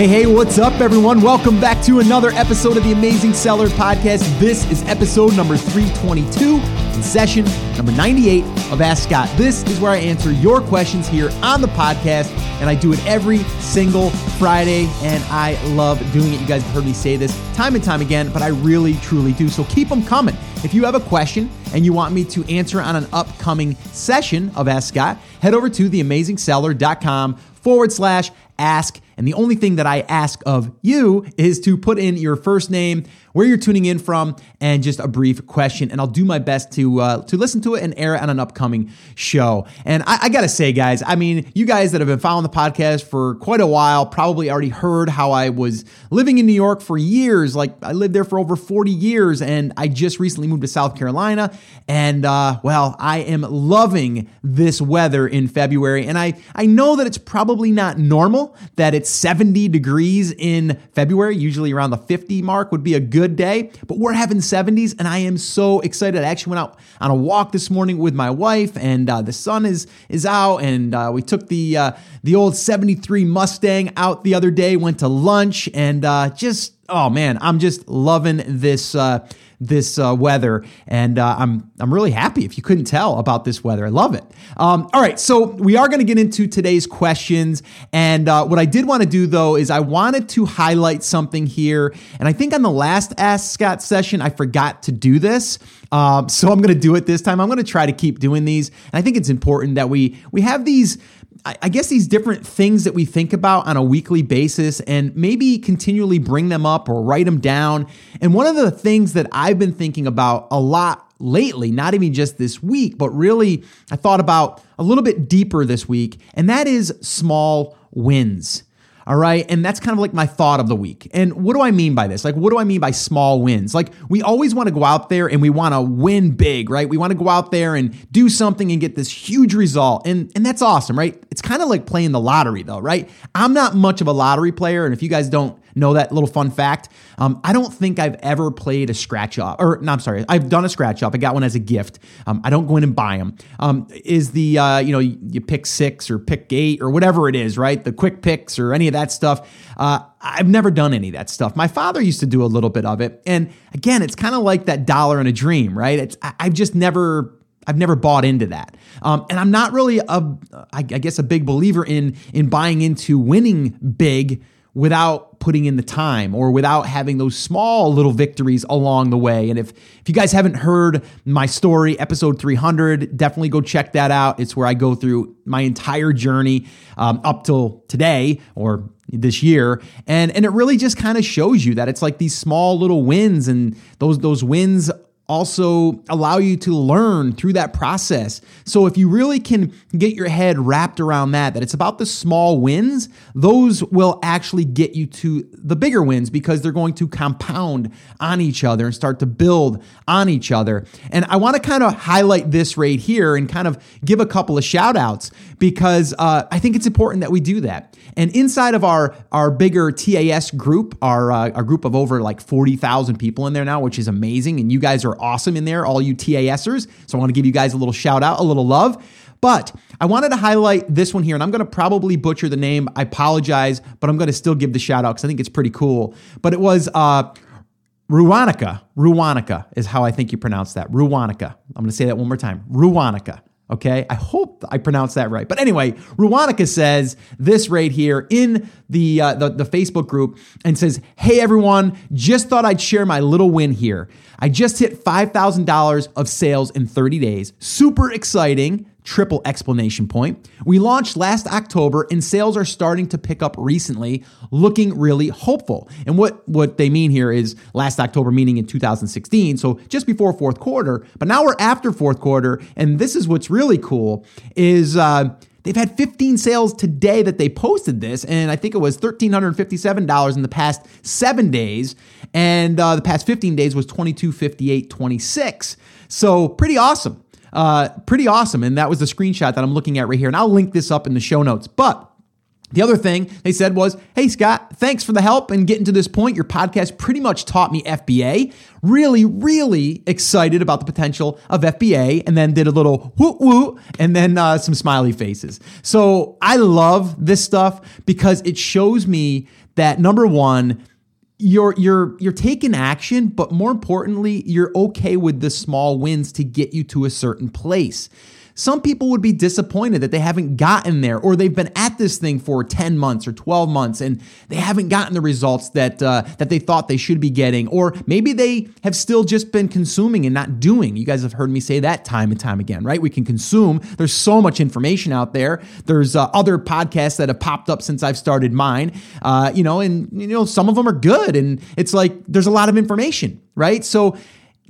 hey, hey, what's up, everyone? Welcome back to another episode of the Amazing Seller Podcast. This is episode number 322 in session number 98 of Ask Scott. This is where I answer your questions here on the podcast, and I do it every single Friday, and I love doing it. You guys have heard me say this time and time again, but I really, truly do. So keep them coming. If you have a question and you want me to answer on an upcoming session of Ask Scott, head over to theamazingseller.com forward slash ask. And the only thing that I ask of you is to put in your first name, where you're tuning in from, and just a brief question. And I'll do my best to uh, to listen to it and air it on an upcoming show. And I, I gotta say, guys, I mean, you guys that have been following the podcast for quite a while probably already heard how I was living in New York for years. Like I lived there for over 40 years, and I just recently moved to South Carolina. And uh, well, I am loving this weather in February. And I I know that it's probably not normal that it's 70 degrees in February. Usually around the 50 mark would be a good day, but we're having 70s and I am so excited. I actually went out on a walk this morning with my wife and uh, the sun is is out and uh, we took the uh, the old 73 Mustang out the other day, went to lunch and uh, just oh man, I'm just loving this uh, this uh, weather, and uh, I'm I'm really happy. If you couldn't tell about this weather, I love it. Um, all right, so we are going to get into today's questions, and uh, what I did want to do though is I wanted to highlight something here, and I think on the last Ask Scott session I forgot to do this. Um, so I'm going to do it this time. I'm going to try to keep doing these. And I think it's important that we we have these I guess these different things that we think about on a weekly basis and maybe continually bring them up or write them down. And one of the things that I've been thinking about a lot lately, not even just this week, but really I thought about a little bit deeper this week, and that is small wins. All right. And that's kind of like my thought of the week. And what do I mean by this? Like, what do I mean by small wins? Like, we always want to go out there and we want to win big, right? We want to go out there and do something and get this huge result. And, and that's awesome, right? It's kind of like playing the lottery, though, right? I'm not much of a lottery player. And if you guys don't know that little fun fact. Um, I don't think I've ever played a scratch off, or no, I'm sorry, I've done a scratch off. I got one as a gift. Um, I don't go in and buy them. Um, is the uh, you know you, pick six or pick eight or whatever it is, right? The quick picks or any of that stuff. Uh, I've never done any of that stuff. My father used to do a little bit of it, and again, it's kind of like that dollar in a dream, right? It's I, I've just never I've never bought into that, um, and I'm not really a, I guess, a big believer in in buying into winning big without putting in the time or without having those small little victories along the way. And if if you guys haven't heard my story, episode 300, definitely go check that out. It's where I go through my entire journey um, up till today or this year and and it really just kind of shows you that it's like these small little wins and those those wins also allow you to learn through that process. So if you really can get your head wrapped around that, that it's about the small wins, those will actually get you to the bigger wins because they're going to compound on each other and start to build on each other. And I want to kind of highlight this right here and kind of give a couple of shout outs because uh, I think it's important that we do that. And inside of our, our bigger TAS group, our, uh, our group of over like 40,000 people in there now, which is amazing. And you guys are awesome in there, all you TASers. So I want to give you guys a little shout out, a little love. But I wanted to highlight this one here, and I'm going to probably butcher the name. I apologize, but I'm going to still give the shout out because I think it's pretty cool. But it was uh, Ruanica. Ruanica is how I think you pronounce that. Ruanica. I'm going to say that one more time. Ruanica. Okay, I hope I pronounced that right. But anyway, Ruanica says this right here in the, uh, the the Facebook group and says, "Hey everyone, just thought I'd share my little win here. I just hit five thousand dollars of sales in 30 days. Super exciting triple explanation point. We launched last October and sales are starting to pick up recently, looking really hopeful. And what, what they mean here is last October, meaning in 2016, so just before fourth quarter. But now we're after fourth quarter, and this is what's really cool is uh, they've had 15 sales today that they posted this, and I think it was $1,357 in the past seven days, and uh, the past 15 days was 2258.26. So pretty awesome. Uh, pretty awesome. And that was the screenshot that I'm looking at right here. And I'll link this up in the show notes. But the other thing they said was, Hey, Scott, thanks for the help and getting to this point. Your podcast pretty much taught me FBA. Really, really excited about the potential of FBA. And then did a little woo woo and then uh, some smiley faces. So I love this stuff because it shows me that number one, you're you're you're taking action, but more importantly, you're okay with the small wins to get you to a certain place. Some people would be disappointed that they haven't gotten there or they've been at this thing for 10 months or 12 months and they haven't gotten the results that uh, that they thought they should be getting or maybe they have still just been consuming and not doing. You guys have heard me say that time and time again, right? We can consume. There's so much information out there. There's uh, other podcasts that have popped up since I've started mine. Uh, you know, and you know some of them are good and it's like there's a lot of information, right? So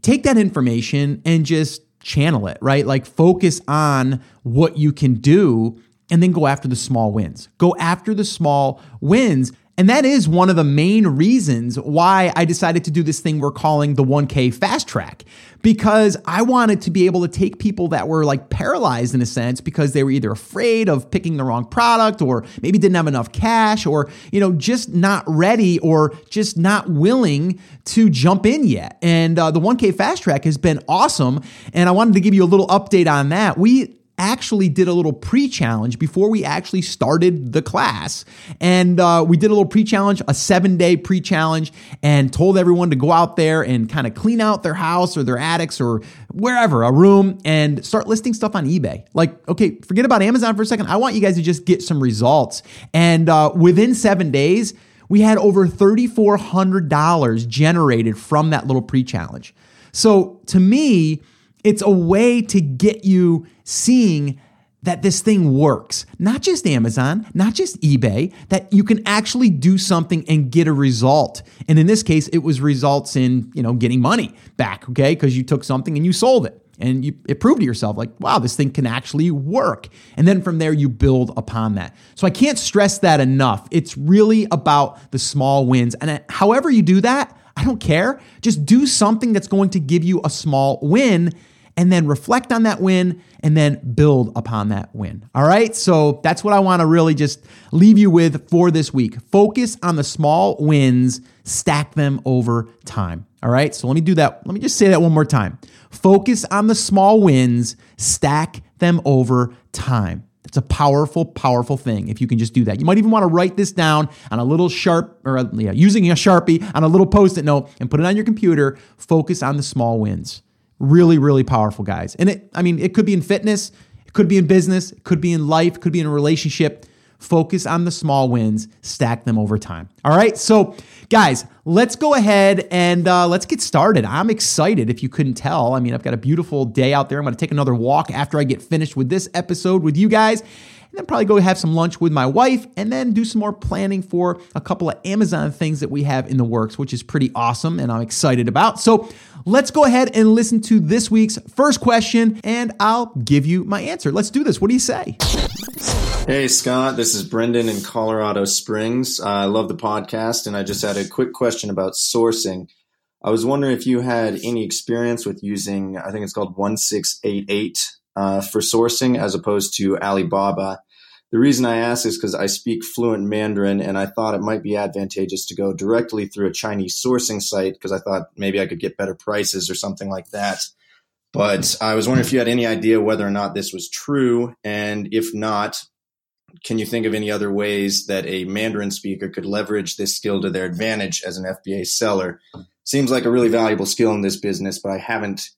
take that information and just channel it, right? Like focus on what you can do and then go after the small wins. Go after the small wins. And that is one of the main reasons why I decided to do this thing we're calling the 1K fast track because I wanted to be able to take people that were like paralyzed in a sense because they were either afraid of picking the wrong product or maybe didn't have enough cash or, you know, just not ready or just not willing to jump in yet. And uh, the 1K fast track has been awesome. And I wanted to give you a little update on that. We actually did a little pre challenge before we actually started the class. And uh, we did a little pre challenge, a seven day pre challenge, and told everyone to go out there and kind of clean out their house or their attics or wherever, a room, and start listing stuff on eBay. Like, okay, forget about Amazon for a second. I want you guys to just get some results. And uh, within seven days, we had over $3,400 generated from that little pre challenge. So to me, it's a way to get you seeing that this thing works. Not just Amazon, not just eBay, that you can actually do something and get a result. And in this case, it was results in, you know, getting money back, okay? Because you took something and you sold it. And you, it proved to yourself, like, wow, this thing can actually work. And then from there, you build upon that. So I can't stress that enough. It's really about the small wins. And however you do that, I don't care. Just do something that's going to give you a small win and then reflect on that win and then build upon that win. All right. So that's what I want to really just leave you with for this week. Focus on the small wins, stack them over time. All right. So let me do that. Let me just say that one more time. Focus on the small wins, stack them over time. It's a powerful, powerful thing if you can just do that. You might even want to write this down on a little sharp or yeah, using a Sharpie on a little post it note and put it on your computer. Focus on the small wins. Really, really powerful guys. And it, I mean, it could be in fitness, it could be in business, it could be in life, it could be in a relationship. Focus on the small wins, stack them over time. All right. So, guys, let's go ahead and uh, let's get started. I'm excited if you couldn't tell. I mean, I've got a beautiful day out there. I'm going to take another walk after I get finished with this episode with you guys and then probably go have some lunch with my wife and then do some more planning for a couple of Amazon things that we have in the works, which is pretty awesome and I'm excited about. So let's go ahead and listen to this week's first question and I'll give you my answer. Let's do this. What do you say? Hey, Scott, this is Brendan in Colorado Springs. Uh, I love the podcast and I just had a quick question about sourcing. I was wondering if you had any experience with using, I think it's called 1688 uh, for sourcing as opposed to Alibaba. The reason I ask is because I speak fluent Mandarin and I thought it might be advantageous to go directly through a Chinese sourcing site because I thought maybe I could get better prices or something like that. But I was wondering if you had any idea whether or not this was true. And if not, can you think of any other ways that a Mandarin speaker could leverage this skill to their advantage as an FBA seller? Seems like a really valuable skill in this business, but I haven't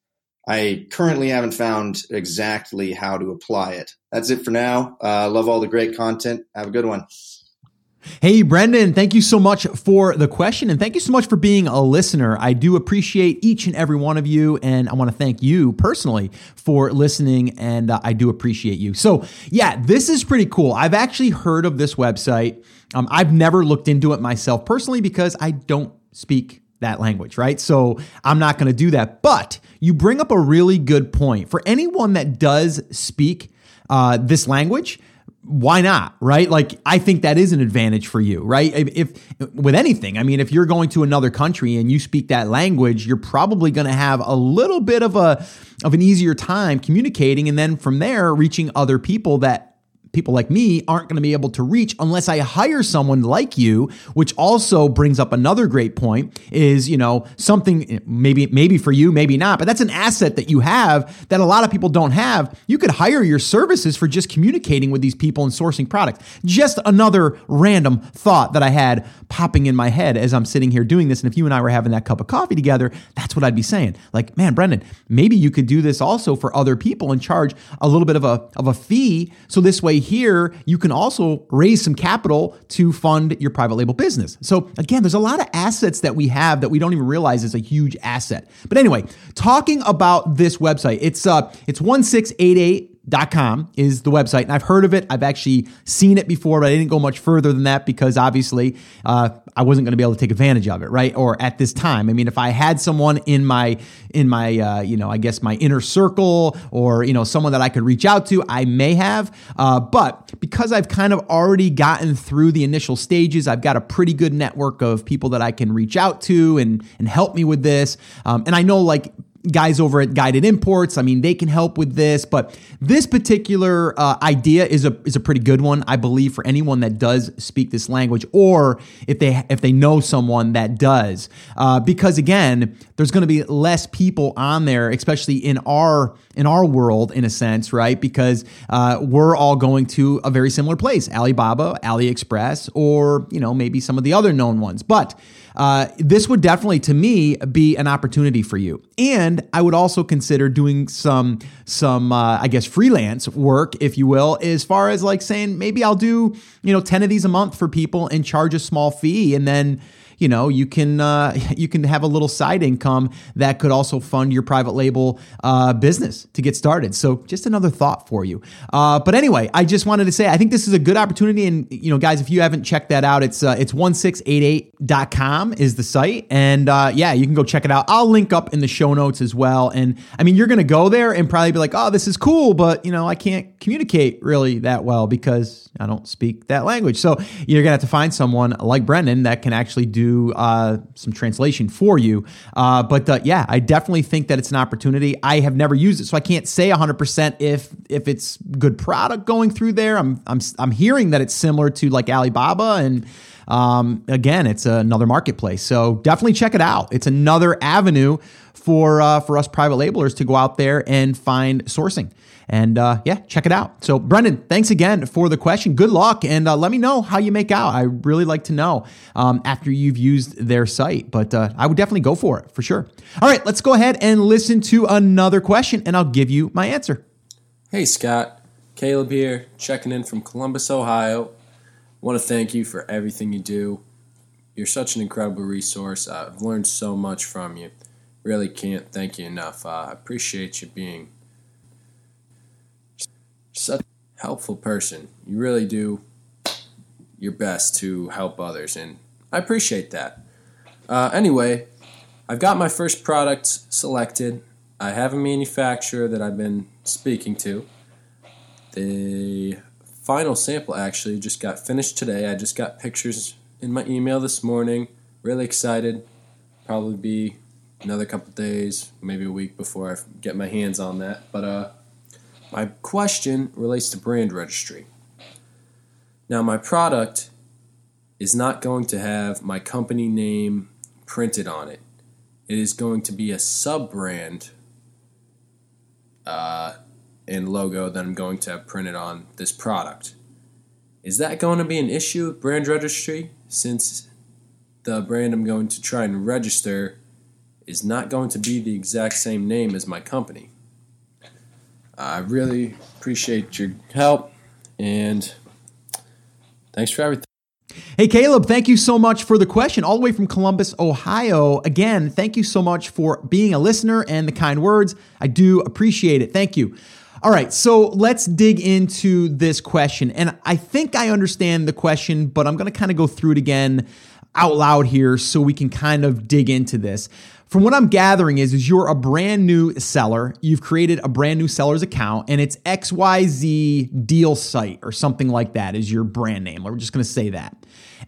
I currently haven't found exactly how to apply it. That's it for now. Uh, love all the great content. Have a good one. Hey, Brendan, thank you so much for the question and thank you so much for being a listener. I do appreciate each and every one of you, and I want to thank you personally for listening, and uh, I do appreciate you. So, yeah, this is pretty cool. I've actually heard of this website. Um, I've never looked into it myself personally because I don't speak that language, right? So I'm not going to do that. But you bring up a really good point. For anyone that does speak uh, this language, why not right like i think that is an advantage for you right if, if, with anything i mean if you're going to another country and you speak that language you're probably going to have a little bit of a of an easier time communicating and then from there reaching other people that people like me aren't going to be able to reach unless I hire someone like you, which also brings up another great point is, you know, something eh, maybe maybe for you, maybe not, but that's an asset that you have that a lot of people don't have. You could hire your services for just communicating with these people and sourcing products. Just another random thought that I had popping in my head as I'm sitting here doing this and if you and I were having that cup of coffee together, that's what I'd be saying. Like, man, Brendan, maybe you could do this also for other people and charge a little bit of a of a fee so this way here, you can also raise some capital to fund your private label business. So again, there's a lot of assets that we have that we don't even realize is a huge asset. But anyway, talking about this website, it's uh it's 1688 com is the website. And I've heard of it. I've actually seen it before, but I didn't go much further than that because obviously uh, I wasn't going to be able to take advantage of it, right? Or at this time. I mean, if I had someone in my in my uh, you know I guess my inner circle or you know someone that I could reach out to, I may have. Uh, but because I've kind of already gotten through the initial stages, I've got a pretty good network of people that I can reach out to and and help me with this. Um, and I know like guys over at Guided Imports. I mean, they can help with this, but this particular uh, idea is a is a pretty good one, I believe, for anyone that does speak this language, or if they if they know someone that does, uh, because again, there's going to be less people on there, especially in our in our world, in a sense, right? Because uh, we're all going to a very similar place: Alibaba, AliExpress, or you know maybe some of the other known ones, but. Uh, this would definitely, to me, be an opportunity for you. And I would also consider doing some, some, uh, I guess, freelance work, if you will, as far as like saying maybe I'll do, you know, ten of these a month for people and charge a small fee, and then you know you can uh, you can have a little side income that could also fund your private label uh, business to get started. So just another thought for you. Uh, but anyway, I just wanted to say I think this is a good opportunity, and you know, guys, if you haven't checked that out, it's uh, it's one six eight eight dot com is the site, and uh, yeah, you can go check it out. I'll link up in the show notes as well. And I mean, you're gonna go there and probably be like, oh, this is cool, but you know, I can't communicate really that well because I don't speak that language. So you're gonna have to find someone like Brendan that can actually do uh, some translation for you. Uh, but uh, yeah, I definitely think that it's an opportunity. I have never used it, so I can't say 100% if if it's good product going through there. I'm I'm I'm hearing that it's similar to like Alibaba and. Um, again, it's another marketplace, so definitely check it out. It's another avenue for uh, for us private labelers to go out there and find sourcing. And uh, yeah, check it out. So, Brendan, thanks again for the question. Good luck, and uh, let me know how you make out. I really like to know um, after you've used their site, but uh, I would definitely go for it for sure. All right, let's go ahead and listen to another question, and I'll give you my answer. Hey, Scott. Caleb here, checking in from Columbus, Ohio. I want to thank you for everything you do. You're such an incredible resource. I've learned so much from you. Really can't thank you enough. I appreciate you being such a helpful person. You really do your best to help others, and I appreciate that. Uh, anyway, I've got my first products selected. I have a manufacturer that I've been speaking to. The final sample actually just got finished today. I just got pictures in my email this morning. Really excited. Probably be another couple days, maybe a week before I get my hands on that. But uh, my question relates to brand registry. Now, my product is not going to have my company name printed on it. It is going to be a sub brand uh, and logo that I'm going to have printed on this product. Is that going to be an issue with brand registry since the brand I'm going to try and register is not going to be the exact same name as my company? I really appreciate your help and thanks for everything. Hey, Caleb, thank you so much for the question, all the way from Columbus, Ohio. Again, thank you so much for being a listener and the kind words. I do appreciate it. Thank you. All right, so let's dig into this question. And I think I understand the question, but I'm going to kind of go through it again out loud here so we can kind of dig into this. From what I'm gathering is, is you're a brand new seller. You've created a brand new seller's account and it's XYZ deal site or something like that is your brand name. We're just going to say that.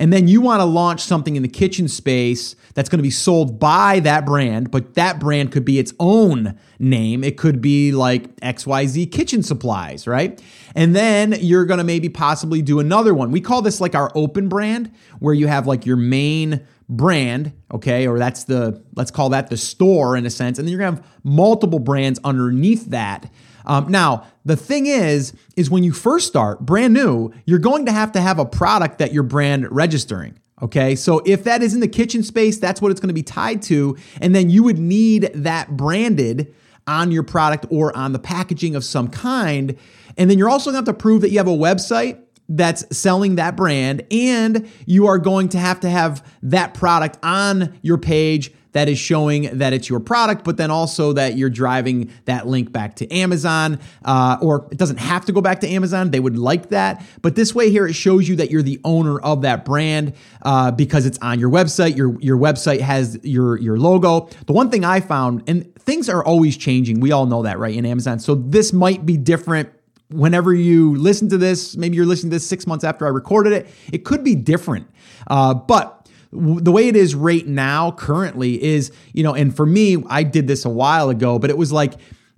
And then you want to launch something in the kitchen space that's going to be sold by that brand, but that brand could be its own name. It could be like XYZ kitchen supplies, right? And then you're going to maybe possibly do another one. We call this like our open brand, where you have like your main brand, okay, or that's the, let's call that the store in a sense. And then you're gonna have multiple brands underneath that. Um, now, the thing is, is when you first start brand new, you're going to have to have a product that you're brand registering. Okay, so if that is in the kitchen space, that's what it's going to be tied to. And then you would need that branded on your product or on the packaging of some kind. And then you're also to have to prove that you have a website that's selling that brand, and you are going to have to have that product on your page that is showing that it's your product, but then also that you're driving that link back to Amazon, uh, or it doesn't have to go back to Amazon. They would like that, but this way here it shows you that you're the owner of that brand uh, because it's on your website. Your your website has your your logo. The one thing I found, and things are always changing. We all know that, right? In Amazon, so this might be different whenever you listen to this, maybe you're listening to this six months after I recorded it, it could be different. Uh, but the way it is right now, currently, is, you know, and for me, I did this a while ago, but it was like,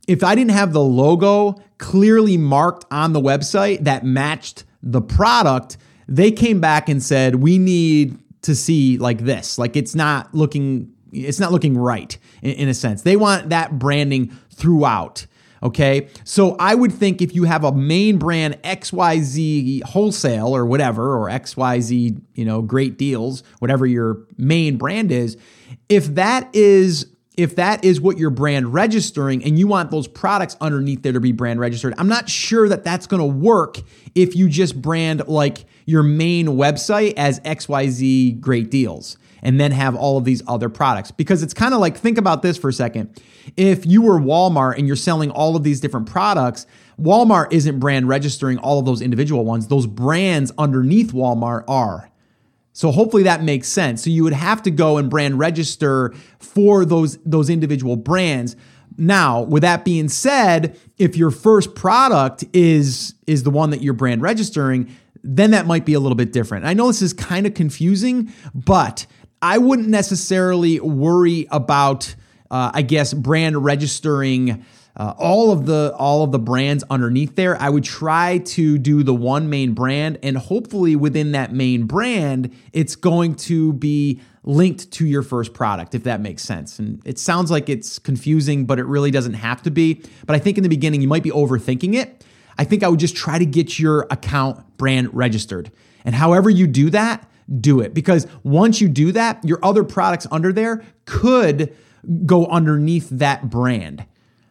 if I didn't have the logo clearly marked on the website that matched the product, they came back and said, we need to see like this. Like it's not looking, it's not looking right in, in a sense. They want that branding throughout. Okay. So I would think if you have a main brand XYZ wholesale or whatever, or XYZ, you know, great deals, whatever your main brand is, if that is if that is what you're brand registering and you want those products underneath there to be brand registered, I'm not sure that that's going to work if you just brand like your main website as XYZ great deals and then have all of these other products. Because it's kind of like, think about this for a second. If you were Walmart and you're selling all of these different products, Walmart isn't brand registering all of those individual ones. Those brands underneath Walmart are. So hopefully that makes sense. So you would have to go and brand register for those those individual brands. Now, with that being said, if your first product is is the one that you're brand registering, then that might be a little bit different. I know this is kind of confusing, but I wouldn't necessarily worry about, uh, I guess, brand registering uh, all of the all of the brands underneath there. I would try to do the one main brand, and hopefully within that main brand, it's going to be linked to your first product, if that makes sense. And it sounds like it's confusing, but it really doesn't have to be. But I think in the beginning you might be overthinking it. I think I would just try to get your account brand registered, and however you do that do it. Because once you do that, your other products under there could go underneath that brand.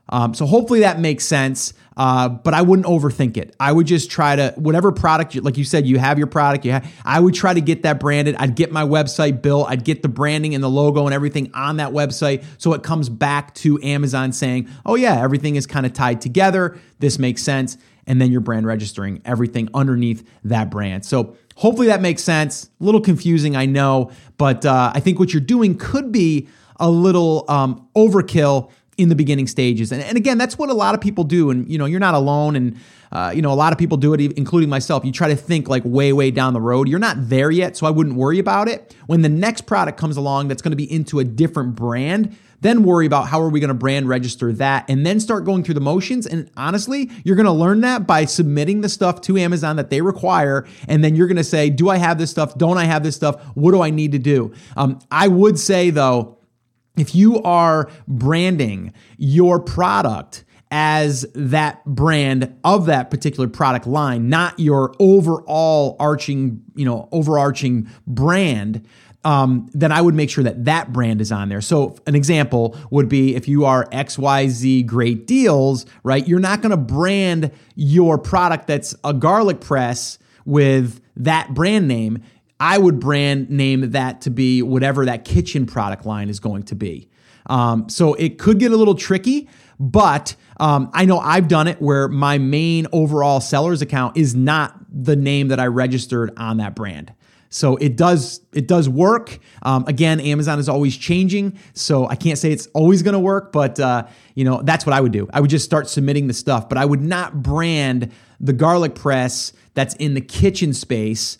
Um, so hopefully that makes sense. Uh, but I wouldn't overthink it. I would just try to whatever product, you, like you said, you have your product. You have, I would try to get that branded. I'd get my website built. I'd get the branding and the logo and everything on that website, so it comes back to Amazon saying, "Oh yeah, everything is kind of tied together. This makes sense." And then you're brand registering everything underneath that brand. So Hopefully that makes sense. A little confusing, I know, but uh, I think what you're doing could be a little um, overkill in the beginning stages. And, and again, that's what a lot of people do. And you know, you're not alone. And uh, you know, a lot of people do it, including myself. You try to think like way, way down the road. You're not there yet, so I wouldn't worry about it. When the next product comes along that's going to be into a different brand, then worry about how are we going to brand register that and then start going through the motions. And honestly, you're going to learn that by submitting the stuff to Amazon that they require. And then you're going to say, do I have this stuff? Don't I have this stuff? What do I need to do? Um, I would say though, if you are branding your product, as that brand of that particular product line, not your overall arching, you know, overarching brand, um, then I would make sure that that brand is on there. So, an example would be if you are XYZ Great Deals, right? You're not going to brand your product that's a garlic press with that brand name. I would brand name that to be whatever that kitchen product line is going to be. Um, so, it could get a little tricky, but um, I know I've done it where my main overall seller's account is not the name that I registered on that brand. So it does it does work. Um, again, Amazon is always changing, so I can't say it's always going to work, but uh, you know that's what I would do. I would just start submitting the stuff, but I would not brand the garlic press that's in the kitchen space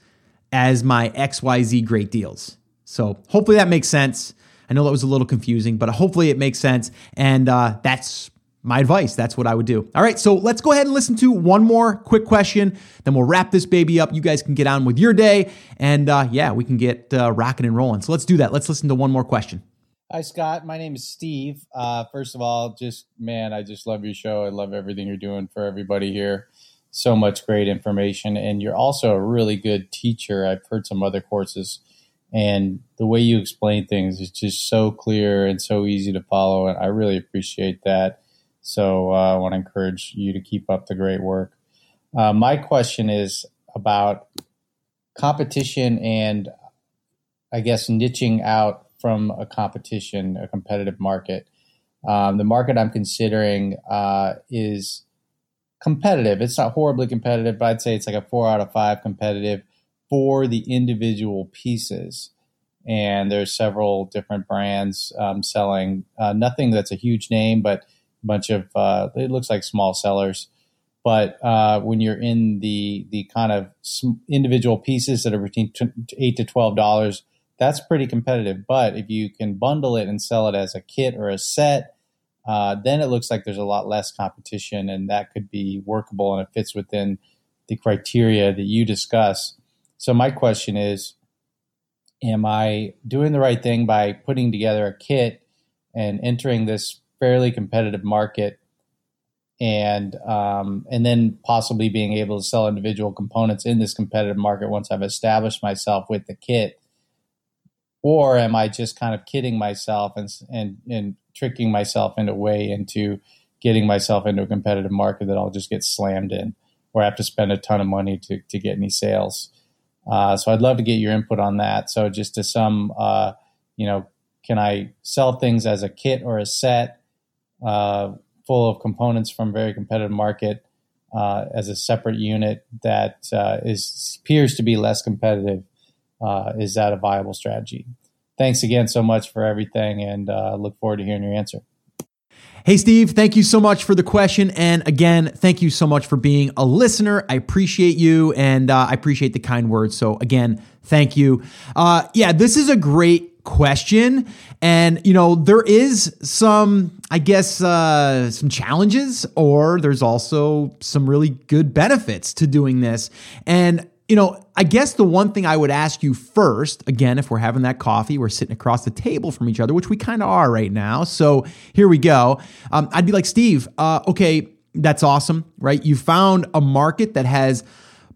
as my XYZ great deals. So hopefully that makes sense. I know that was a little confusing, but hopefully it makes sense. And uh, that's my advice. That's what I would do. All right, so let's go ahead and listen to one more quick question. Then we'll wrap this baby up. You guys can get on with your day. And uh, yeah, we can get uh, rocking and rolling. So let's do that. Let's listen to one more question. Hi, Scott. My name is Steve. Uh, first of all, just man, I just love your show. I love everything you're doing for everybody here. So much great information. And you're also a really good teacher. I've heard some other courses and the way you explain things is just so clear and so easy to follow and i really appreciate that so uh, i want to encourage you to keep up the great work. Uh, my question is about competition and i guess niching out from a competition a competitive market. Um, the market i'm considering uh, is competitive. It's not horribly competitive but i'd say it's like a four out of five competitive for the individual pieces. And there's several different brands um, selling uh, nothing that's a huge name, but bunch of uh, it looks like small sellers. But uh, when you're in the the kind of individual pieces that are between eight to twelve dollars, that's pretty competitive. But if you can bundle it and sell it as a kit or a set, uh, then it looks like there's a lot less competition, and that could be workable and it fits within the criteria that you discuss. So my question is, am I doing the right thing by putting together a kit and entering this fairly competitive market and um, and then possibly being able to sell individual components in this competitive market once I've established myself with the kit, or am I just kind of kidding myself and and and tricking myself into a way into getting myself into a competitive market that I'll just get slammed in, or I have to spend a ton of money to to get any sales? Uh, so I'd love to get your input on that. So just to sum, uh, you know, can I sell things as a kit or a set full of components from a very competitive market uh, as a separate unit that uh, is appears to be less competitive? Uh, is that a viable strategy? Thanks again so much for everything, and look forward to hearing your answer. Hey, Steve, thank you so much for the question. And again, thank you so much for being a listener. I appreciate you and uh, I appreciate the kind words. So, again, thank you. Uh, yeah, this is a great question. And, you know, there is some, I guess, uh, some challenges, or there's also some really good benefits to doing this. And you know, I guess the one thing I would ask you first, again, if we're having that coffee, we're sitting across the table from each other, which we kind of are right now. So here we go. Um, I'd be like, Steve, uh, okay, that's awesome, right? You found a market that has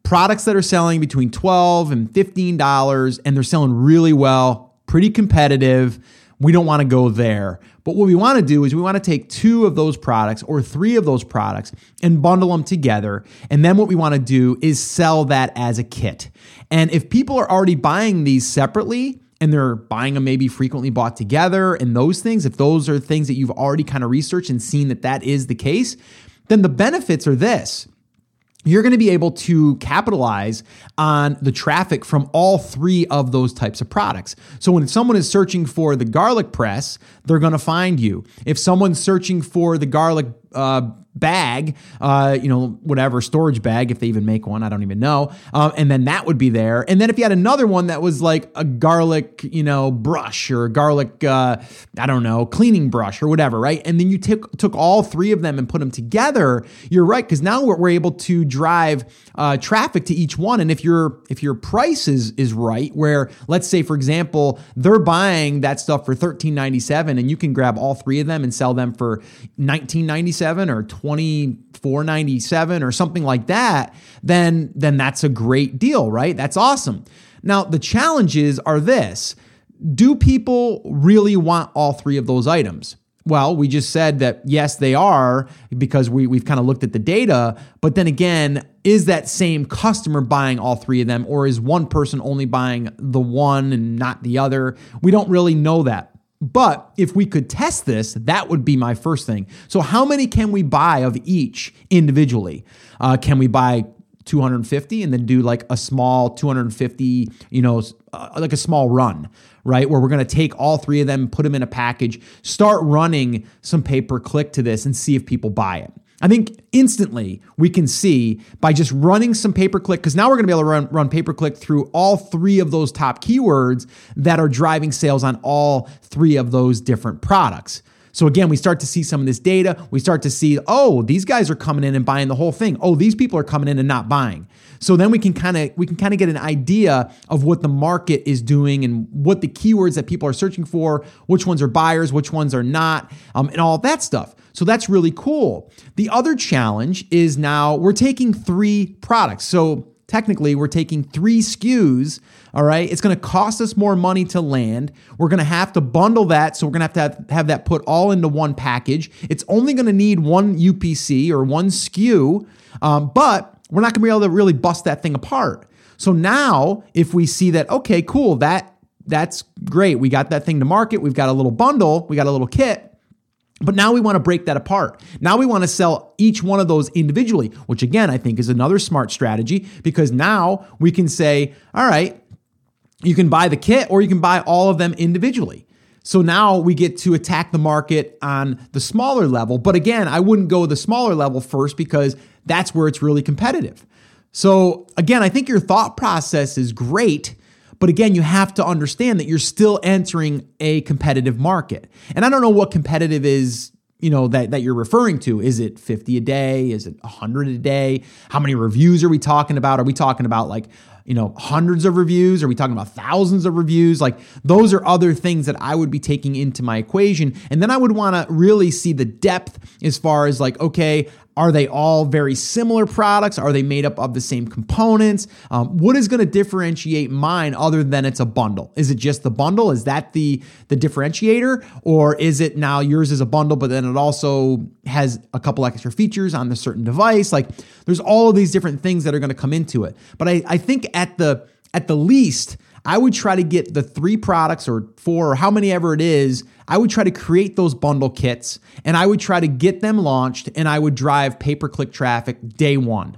products that are selling between 12 and $15 and they're selling really well, pretty competitive. We don't want to go there. But what we want to do is we want to take two of those products or three of those products and bundle them together. And then what we want to do is sell that as a kit. And if people are already buying these separately, and they're buying them maybe frequently bought together and those things, if those are things that you've already kind of researched and seen that that is the case, then the benefits are this you're going to be able to capitalize on the traffic from all three of those types of products. So when someone is searching for the garlic press, they're going to find you. If someone's searching for the garlic uh, bag, uh, you know, whatever storage bag, if they even make one, I don't even know. Um, and then that would be there. And then if you had another one that was like a garlic, you know, brush or a garlic, uh, I don't know, cleaning brush or whatever, right? And then you took took all three of them and put them together. You're right because now we're, we're, able to drive uh, traffic to each one. And if your if your price is is right, where let's say for example they're buying that stuff for thirteen ninety seven, and you can grab all three of them and sell them for nineteen ninety seven or 24.97 or something like that, then then that's a great deal, right? That's awesome. Now, the challenges are this. Do people really want all three of those items? Well, we just said that yes, they are because we, we've kind of looked at the data. But then again, is that same customer buying all three of them, or is one person only buying the one and not the other? We don't really know that. But if we could test this, that would be my first thing. So, how many can we buy of each individually? Uh, can we buy 250 and then do like a small 250, you know, uh, like a small run, right? Where we're going to take all three of them, put them in a package, start running some pay per click to this and see if people buy it. I think instantly we can see by just running some pay per click, because now we're going to be able to run, run pay per click through all three of those top keywords that are driving sales on all three of those different products. So again, we start to see some of this data. We start to see, oh, these guys are coming in and buying the whole thing. Oh, these people are coming in and not buying. So then we can kind of we can kind of get an idea of what the market is doing and what the keywords that people are searching for, which ones are buyers, which ones are not, um, and all that stuff. So that's really cool. The other challenge is now we're taking three products. So technically we're taking three SKUs. All right. It's going to cost us more money to land. We're going to have to bundle that. So we're going to have to have, have that put all into one package. It's only going to need one UPC or one SKU, um, but we're not going to be able to really bust that thing apart. So now if we see that, okay, cool, that that's great. We got that thing to market. We've got a little bundle. We got a little kit. But now we want to break that apart. Now we want to sell each one of those individually, which again, I think is another smart strategy because now we can say, all right, you can buy the kit or you can buy all of them individually. So now we get to attack the market on the smaller level. But again, I wouldn't go the smaller level first because that's where it's really competitive. So again, I think your thought process is great. But again, you have to understand that you're still entering a competitive market. And I don't know what competitive is, you know, that, that you're referring to. Is it 50 a day? Is it 100 a day? How many reviews are we talking about? Are we talking about like, you know, hundreds of reviews? Are we talking about thousands of reviews? Like those are other things that I would be taking into my equation. And then I would want to really see the depth as far as like, okay, are they all very similar products? Are they made up of the same components? Um, what is going to differentiate mine other than it's a bundle? Is it just the bundle? Is that the the differentiator, or is it now yours is a bundle, but then it also has a couple extra features on the certain device? Like there's all of these different things that are going to come into it. But I, I think at the at the least, I would try to get the three products or four or how many ever it is. I would try to create those bundle kits and I would try to get them launched and I would drive pay per click traffic day one.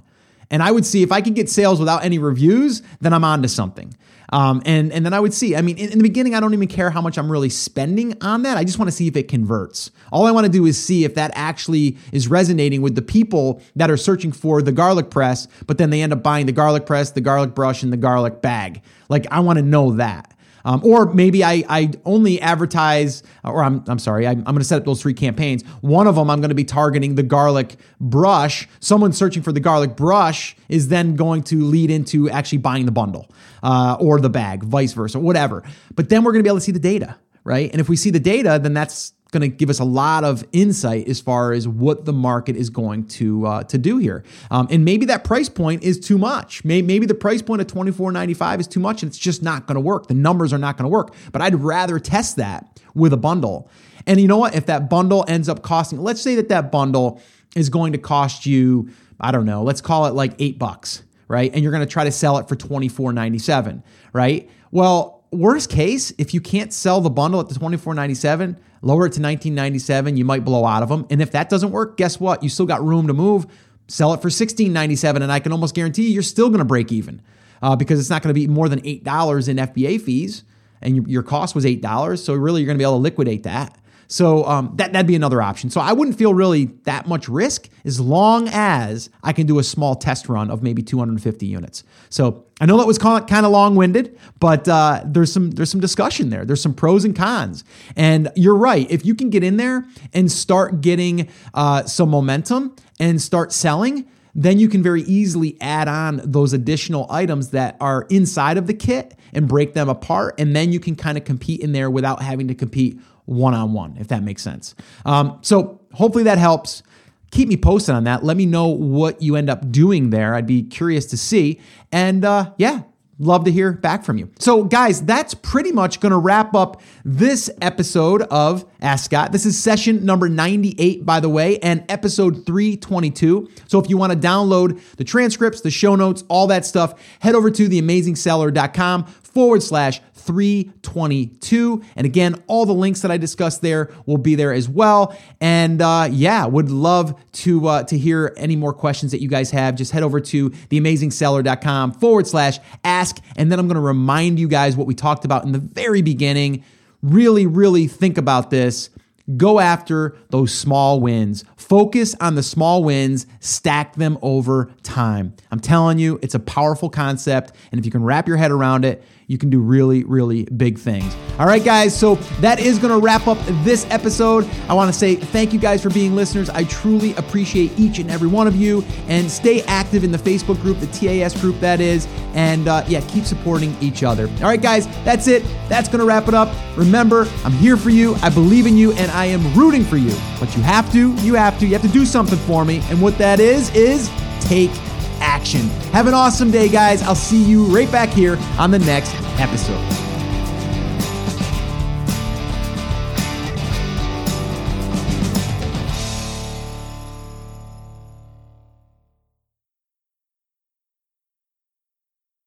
And I would see if I could get sales without any reviews, then I'm on to something. Um, and and then I would see. I mean, in, in, the beginning, I don't even care how much I'm really spending on that. I just want to see if it converts. All I want to do is see if that actually is resonating with the people that are searching for the garlic press, but then they end up buying the garlic press, the garlic brush, and the garlic bag. Like I want to know that. Um, or maybe I, I only advertise, or I'm, I'm sorry, I'm, I'm going to set up those three campaigns. One of them, I'm going to be targeting the garlic brush. Someone searching for the garlic brush is then going to lead into actually buying the bundle uh, or the bag, vice versa, whatever. But then we're going to be able to see the data, right? And if we see the data, then that's going to give us a lot of insight as far as what the market is going to uh, to do here. Um, and maybe that price point is too much. Maybe, maybe the price point of twenty four ninety five is too much, and it's just not going to work. The numbers are not going to work. But I'd rather test that with a bundle. And you know what? If that bundle ends up costing, let's say that that bundle is going to cost you, I don't know, let's call it like eight bucks, right? And you're going to try to sell it for twenty four ninety seven, right? Well worst case, if you can't sell the bundle at the 24.97, lower it to 19.97, you might blow out of them. And if that doesn't work, guess what? You still got room to move. Sell it for 16.97 and I can almost guarantee you you're still going to break even. Uh, because it's not going to be more than $8 in FBA fees and your cost was $8. So really you're going to be able to liquidate that. So um, that that'd be another option. So I wouldn't feel really that much risk as long as I can do a small test run of maybe 250 units. So I know that was kind of long-winded, but uh, there's some there's some discussion there. There's some pros and cons, and you're right. If you can get in there and start getting uh, some momentum and start selling, then you can very easily add on those additional items that are inside of the kit and break them apart. And then you can kind of compete in there without having to compete one on one, if that makes sense. Um, so hopefully that helps. Keep me posted on that. Let me know what you end up doing there. I'd be curious to see. And uh, yeah, love to hear back from you. So, guys, that's pretty much going to wrap up this episode of Ask Scott. This is session number 98, by the way, and episode 322. So, if you want to download the transcripts, the show notes, all that stuff, head over to theamazingseller.com forward slash 322. And again, all the links that I discussed there will be there as well. And uh, yeah, would love to uh, to hear any more questions that you guys have. Just head over to theamazingseller.com forward slash ask. And then I'm going to remind you guys what we talked about in the very beginning. Really, really think about this. Go after those small wins. Focus on the small wins, stack them over time. I'm telling you, it's a powerful concept. And if you can wrap your head around it, you can do really, really big things. All right, guys. So that is going to wrap up this episode. I want to say thank you guys for being listeners. I truly appreciate each and every one of you. And stay active in the Facebook group, the TAS group, that is. And uh, yeah, keep supporting each other. All right, guys. That's it. That's going to wrap it up. Remember, I'm here for you. I believe in you, and I am rooting for you. But you have to, you have to, you have to do something for me. And what that is, is take action. Have an awesome day, guys. I'll see you right back here on the next episode.